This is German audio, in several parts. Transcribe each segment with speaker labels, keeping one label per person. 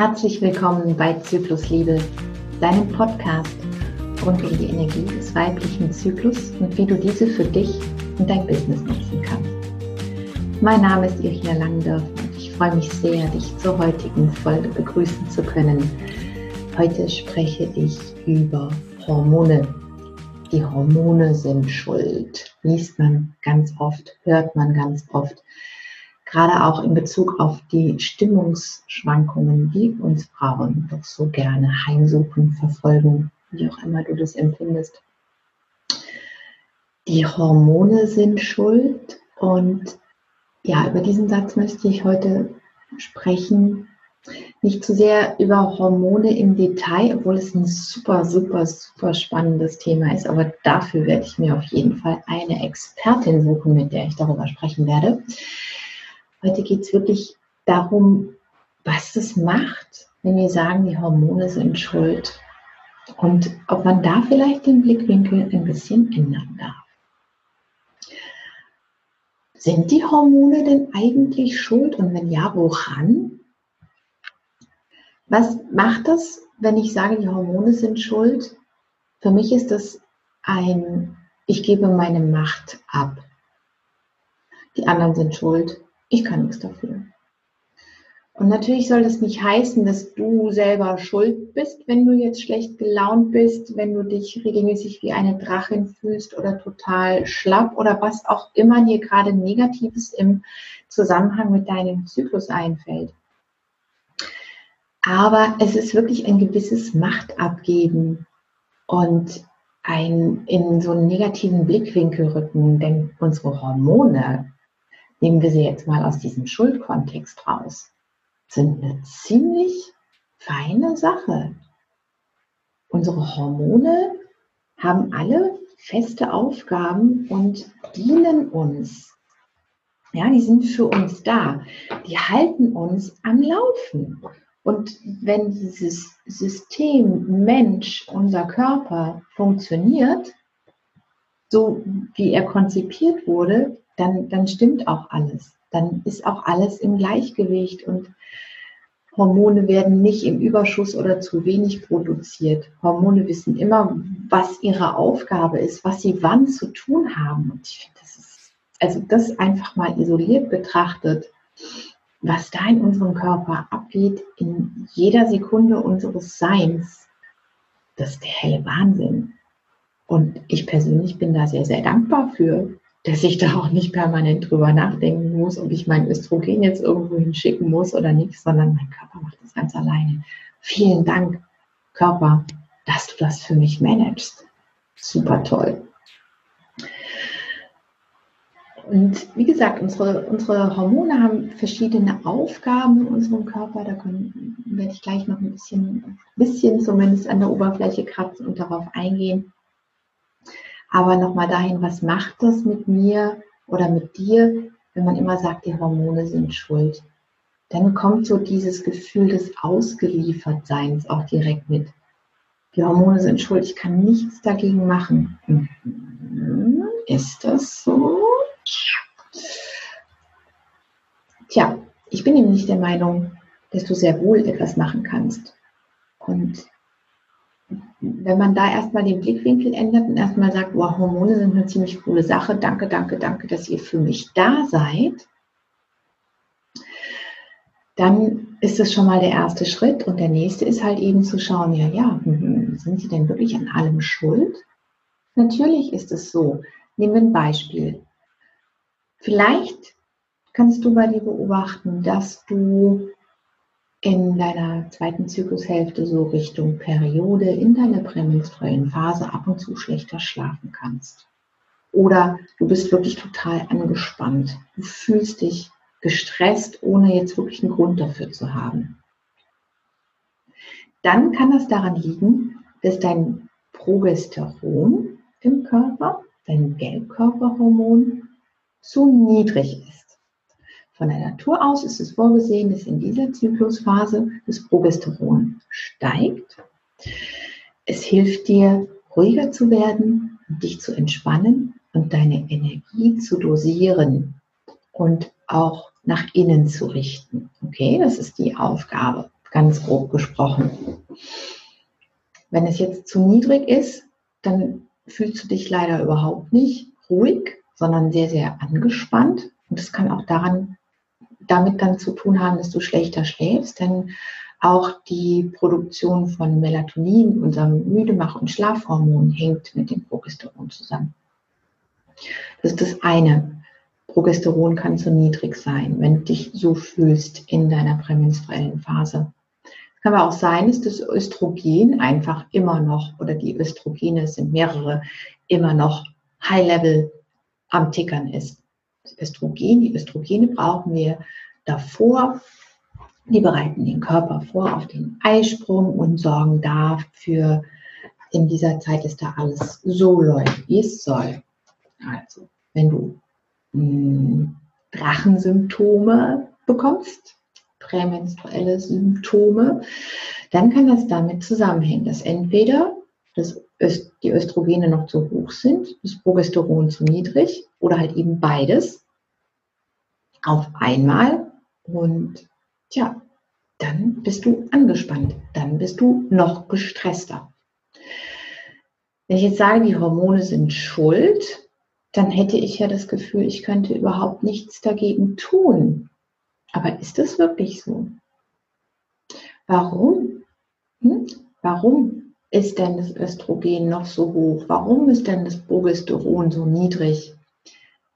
Speaker 1: Herzlich willkommen bei Zyklusliebe, deinem Podcast rund um die Energie des weiblichen Zyklus und wie du diese für dich und dein Business nutzen kannst. Mein Name ist Irina Langdorf und ich freue mich sehr, dich zur heutigen Folge begrüßen zu können. Heute spreche ich über Hormone. Die Hormone sind schuld. Liest man ganz oft, hört man ganz oft gerade auch in Bezug auf die Stimmungsschwankungen, die uns Frauen doch so gerne heimsuchen, verfolgen, wie auch immer du das empfindest. Die Hormone sind schuld und ja, über diesen Satz möchte ich heute sprechen. Nicht zu sehr über Hormone im Detail, obwohl es ein super, super, super spannendes Thema ist. Aber dafür werde ich mir auf jeden Fall eine Expertin suchen, mit der ich darüber sprechen werde. Heute geht es wirklich darum, was das macht, wenn wir sagen, die Hormone sind schuld und ob man da vielleicht den Blickwinkel ein bisschen ändern darf. Sind die Hormone denn eigentlich schuld und wenn ja, woran? Was macht das, wenn ich sage, die Hormone sind schuld? Für mich ist das ein, ich gebe meine Macht ab. Die anderen sind schuld ich kann nichts dafür. Und natürlich soll das nicht heißen, dass du selber schuld bist, wenn du jetzt schlecht gelaunt bist, wenn du dich regelmäßig wie eine Drachin fühlst oder total schlapp oder was auch immer dir gerade Negatives im Zusammenhang mit deinem Zyklus einfällt. Aber es ist wirklich ein gewisses Machtabgeben und ein in so einen negativen Blickwinkel rücken, denn unsere Hormone nehmen wir sie jetzt mal aus diesem Schuldkontext raus, sind eine ziemlich feine Sache. Unsere Hormone haben alle feste Aufgaben und dienen uns. Ja, die sind für uns da. Die halten uns am Laufen. Und wenn dieses System Mensch, unser Körper funktioniert, so wie er konzipiert wurde, dann, dann stimmt auch alles. Dann ist auch alles im Gleichgewicht und Hormone werden nicht im Überschuss oder zu wenig produziert. Hormone wissen immer, was ihre Aufgabe ist, was sie wann zu tun haben. Und ich finde, das ist, also das einfach mal isoliert betrachtet, was da in unserem Körper abgeht, in jeder Sekunde unseres Seins, das ist der helle Wahnsinn. Und ich persönlich bin da sehr, sehr dankbar für, dass ich da auch nicht permanent drüber nachdenken muss, ob ich mein Östrogen jetzt irgendwo hinschicken muss oder nicht, sondern mein Körper macht das ganz alleine. Vielen Dank, Körper, dass du das für mich managst. Super toll. Und wie gesagt, unsere, unsere Hormone haben verschiedene Aufgaben in unserem Körper. Da können, werde ich gleich noch ein bisschen, bisschen zumindest an der Oberfläche kratzen und darauf eingehen. Aber nochmal dahin, was macht das mit mir oder mit dir, wenn man immer sagt, die Hormone sind schuld? Dann kommt so dieses Gefühl des Ausgeliefertseins auch direkt mit. Die Hormone sind schuld, ich kann nichts dagegen machen. Mhm. Ist das so? Tja, ich bin nämlich der Meinung, dass du sehr wohl etwas machen kannst. Und wenn man da erstmal den Blickwinkel ändert und erstmal sagt, wow, Hormone sind eine ziemlich coole Sache, danke, danke, danke, dass ihr für mich da seid, dann ist es schon mal der erste Schritt. Und der nächste ist halt eben zu schauen, ja, ja, hm, sind sie denn wirklich an allem schuld? Natürlich ist es so. Nehmen wir ein Beispiel. Vielleicht kannst du bei dir beobachten, dass du in deiner zweiten Zyklushälfte so Richtung Periode in deiner prämenstruellen Phase ab und zu schlechter schlafen kannst. Oder du bist wirklich total angespannt. Du fühlst dich gestresst, ohne jetzt wirklich einen Grund dafür zu haben. Dann kann das daran liegen, dass dein Progesteron im Körper, dein Gelbkörperhormon, zu niedrig ist. Von der Natur aus ist es vorgesehen, dass in dieser Zyklusphase das Progesteron steigt. Es hilft dir, ruhiger zu werden, dich zu entspannen und deine Energie zu dosieren und auch nach innen zu richten. Okay, das ist die Aufgabe. ganz grob gesprochen. Wenn es jetzt zu niedrig ist, dann fühlst du dich leider überhaupt nicht ruhig, sondern sehr, sehr angespannt. Und das kann auch daran, damit dann zu tun haben, dass du schlechter schläfst, denn auch die Produktion von Melatonin, unserem Müdemach- und Schlafhormon, hängt mit dem Progesteron zusammen. Das ist das eine. Progesteron kann zu niedrig sein, wenn du dich so fühlst in deiner prämenstruellen Phase. Es kann aber auch sein, dass das Östrogen einfach immer noch, oder die Östrogene, es sind mehrere, immer noch High Level am Tickern ist. Östrogen, die Östrogene brauchen wir davor, die bereiten den Körper vor auf den Eisprung und sorgen dafür in dieser Zeit, dass da alles so läuft, wie es soll. Also, wenn du mh, hm, Drachensymptome bekommst, prämenstruelle Symptome, dann kann das damit zusammenhängen, dass entweder das Öst, die Östrogene noch zu hoch sind, das Progesteron zu niedrig oder halt eben beides auf einmal und Tja, dann bist du angespannt, dann bist du noch gestresster. Wenn ich jetzt sage, die Hormone sind schuld, dann hätte ich ja das Gefühl, ich könnte überhaupt nichts dagegen tun. Aber ist es wirklich so? Warum? Hm? Warum ist denn das Östrogen noch so hoch? Warum ist denn das Progesteron so niedrig?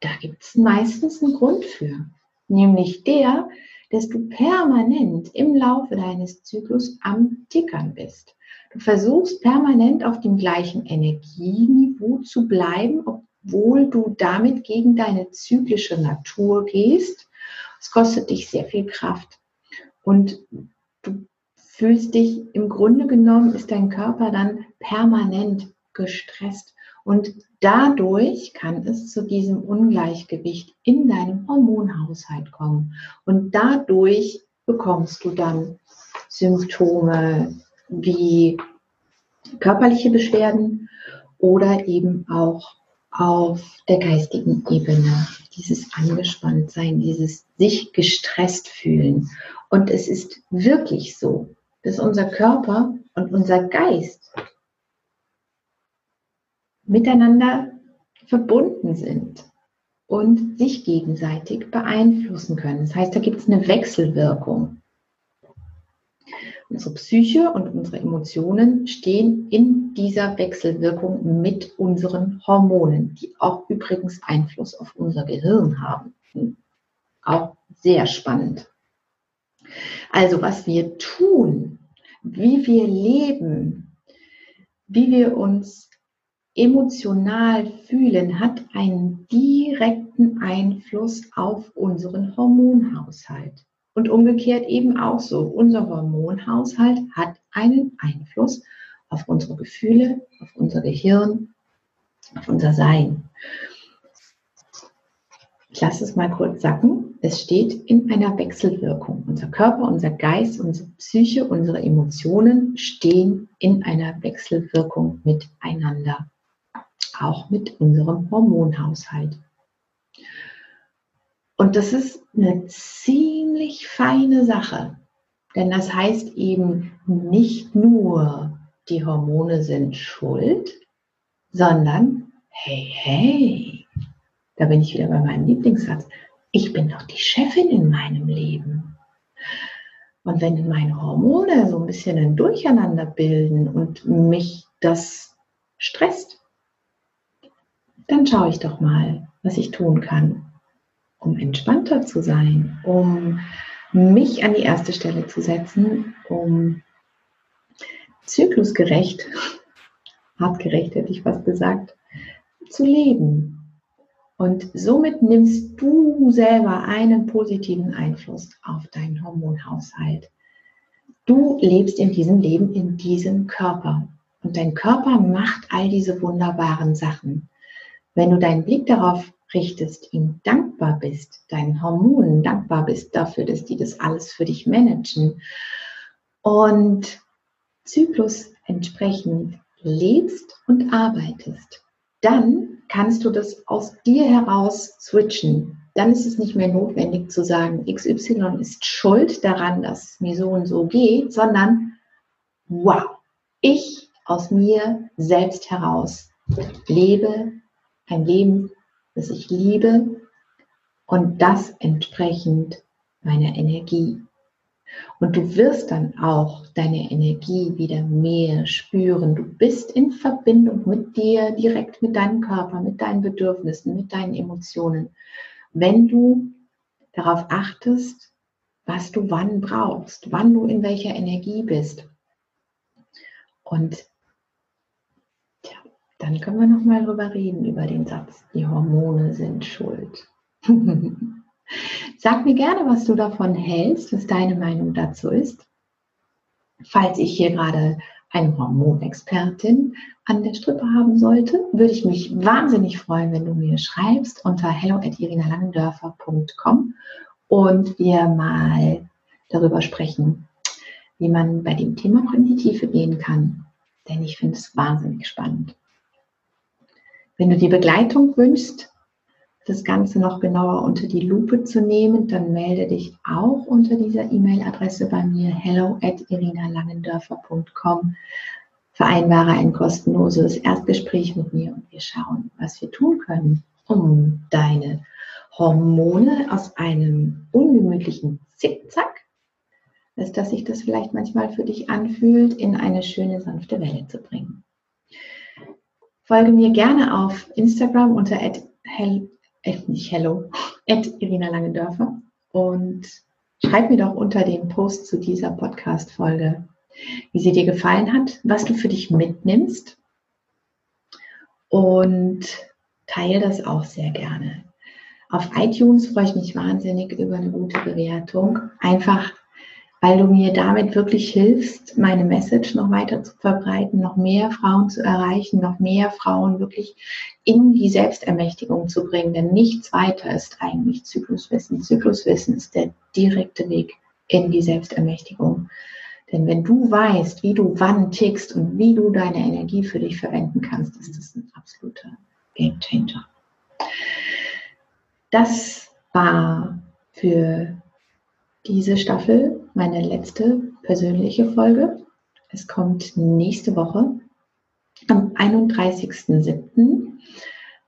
Speaker 1: Da gibt es meistens einen Grund für. Nämlich der, dass du permanent im Laufe deines Zyklus am Tickern bist. Du versuchst permanent auf dem gleichen Energieniveau zu bleiben, obwohl du damit gegen deine zyklische Natur gehst. Es kostet dich sehr viel Kraft. Und fühlst dich, im Grunde genommen ist dein Körper dann permanent gestresst. Und dadurch kann es zu diesem Ungleichgewicht in deinem Hormonhaushalt kommen. Und dadurch bekommst du dann Symptome wie körperliche Beschwerden oder eben auch auf der geistigen Ebene. Dieses Angespanntsein, dieses sich gestresst fühlen. Und es ist wirklich so, dass unser Körper und unser Geist miteinander verbunden sind und sich gegenseitig beeinflussen können. Das heißt, da gibt es eine Wechselwirkung. Unsere Psyche und unsere Emotionen stehen in dieser Wechselwirkung mit unseren Hormonen, die auch übrigens Einfluss auf unser Gehirn haben. Auch sehr spannend. Also was wir tun, wie wir leben, wie wir uns emotional fühlen hat einen direkten Einfluss auf unseren Hormonhaushalt. Und umgekehrt eben auch so. Unser Hormonhaushalt hat einen Einfluss auf unsere Gefühle, auf unser Gehirn, auf unser Sein. Ich lasse es mal kurz sacken. Es steht in einer Wechselwirkung. Unser Körper, unser Geist, unsere Psyche, unsere Emotionen stehen in einer Wechselwirkung miteinander auch mit unserem Hormonhaushalt. Und das ist eine ziemlich feine Sache, denn das heißt eben nicht nur, die Hormone sind schuld, sondern, hey, hey, da bin ich wieder bei meinem Lieblingssatz, ich bin doch die Chefin in meinem Leben. Und wenn meine Hormone so ein bisschen ein Durcheinander bilden und mich das stresst, dann schaue ich doch mal, was ich tun kann, um entspannter zu sein, um mich an die erste Stelle zu setzen, um zyklusgerecht, artgerecht hätte ich fast gesagt, zu leben. Und somit nimmst du selber einen positiven Einfluss auf deinen Hormonhaushalt. Du lebst in diesem Leben, in diesem Körper. Und dein Körper macht all diese wunderbaren Sachen. Wenn du deinen Blick darauf richtest, ihm dankbar bist, deinen Hormonen dankbar bist dafür, dass die das alles für dich managen und Zyklus entsprechend lebst und arbeitest, dann kannst du das aus dir heraus switchen. dann ist es nicht mehr notwendig zu sagen, XY ist schuld daran, dass mir so und so geht, sondern wow, ich aus mir selbst heraus lebe ein Leben, das ich liebe und das entsprechend meiner Energie. Und du wirst dann auch deine Energie wieder mehr spüren. Du bist in Verbindung mit dir, direkt mit deinem Körper, mit deinen Bedürfnissen, mit deinen Emotionen. Wenn du darauf achtest, was du wann brauchst, wann du in welcher Energie bist. Und tja, dann können wir noch mal drüber reden über den Satz, die Hormone sind schuld. Sag mir gerne, was du davon hältst, was deine Meinung dazu ist. Falls ich hier gerade eine Hormonexpertin an der Strippe haben sollte, würde ich mich wahnsinnig freuen, wenn du mir schreibst unter hello@irinalangendörfer.com und wir mal darüber sprechen, wie man bei dem Thema noch in die Tiefe gehen kann. Denn ich finde es wahnsinnig spannend. Wenn du die Begleitung wünschst, das Ganze noch genauer unter die Lupe zu nehmen, dann melde dich auch unter dieser E-Mail-Adresse bei mir hello at irinalangendörfer.com. Vereinbare ein kostenloses Erstgespräch mit mir und wir schauen, was wir tun können, um deine Hormone aus einem ungemütlichen Zickzack, als dass sich das vielleicht manchmal für dich anfühlt, in eine schöne, sanfte Welle zu bringen. Folge mir gerne auf Instagram unter äh, nicht hello, at Irina Langendörfer. Und schreib mir doch unter dem Post zu dieser Podcast-Folge, wie sie dir gefallen hat, was du für dich mitnimmst. Und teile das auch sehr gerne. Auf iTunes freue ich mich wahnsinnig über eine gute Bewertung. Einfach weil du mir damit wirklich hilfst, meine Message noch weiter zu verbreiten, noch mehr Frauen zu erreichen, noch mehr Frauen wirklich in die Selbstermächtigung zu bringen. Denn nichts weiter ist eigentlich Zykluswissen. Zykluswissen ist der direkte Weg in die Selbstermächtigung. Denn wenn du weißt, wie du wann tickst und wie du deine Energie für dich verwenden kannst, ist das ein absoluter Game Changer. Das war für diese Staffel meine letzte persönliche Folge. Es kommt nächste Woche am 31.07.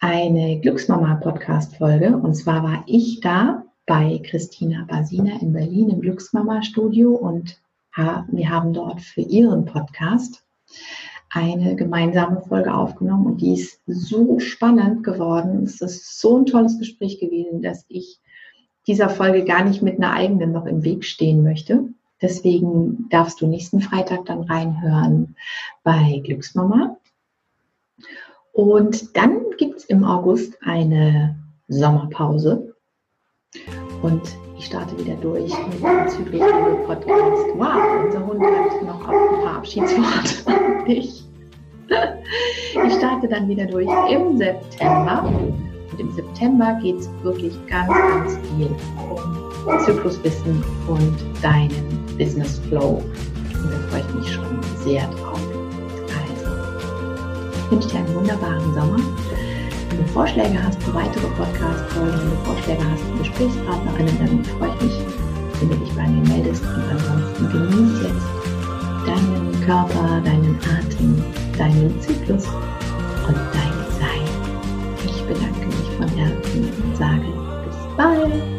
Speaker 1: eine Glücksmama-Podcast-Folge. Und zwar war ich da bei Christina Basina in Berlin im Glücksmama-Studio und wir haben dort für ihren Podcast eine gemeinsame Folge aufgenommen und die ist so spannend geworden. Es ist so ein tolles Gespräch gewesen, dass ich dieser Folge gar nicht mit einer eigenen noch im Weg stehen möchte. Deswegen darfst du nächsten Freitag dann reinhören bei Glücksmama. Und dann gibt es im August eine Sommerpause. Und ich starte wieder durch mit dem Zyklus-Podcast. Wow, unser Hund hat noch ein paar Abschiedsworte. Ich, ich starte dann wieder durch im September. Und im September geht es wirklich ganz, ganz viel um Zykluswissen und deinen Business Flow. Und da freue ich mich schon sehr drauf. Also, ich wünsche dir einen wunderbaren Sommer. Wenn du Vorschläge hast für weitere Podcast-Folgen, wenn du Vorschläge hast für Gesprächspartnerinnen, dann freue ich mich, wenn du dich bei mir meldest. Und ansonsten genieß jetzt deinen Körper, deinen Atem, deinen Zyklus und dein Sein. Ich bedanke von Herzen und sage bis bald.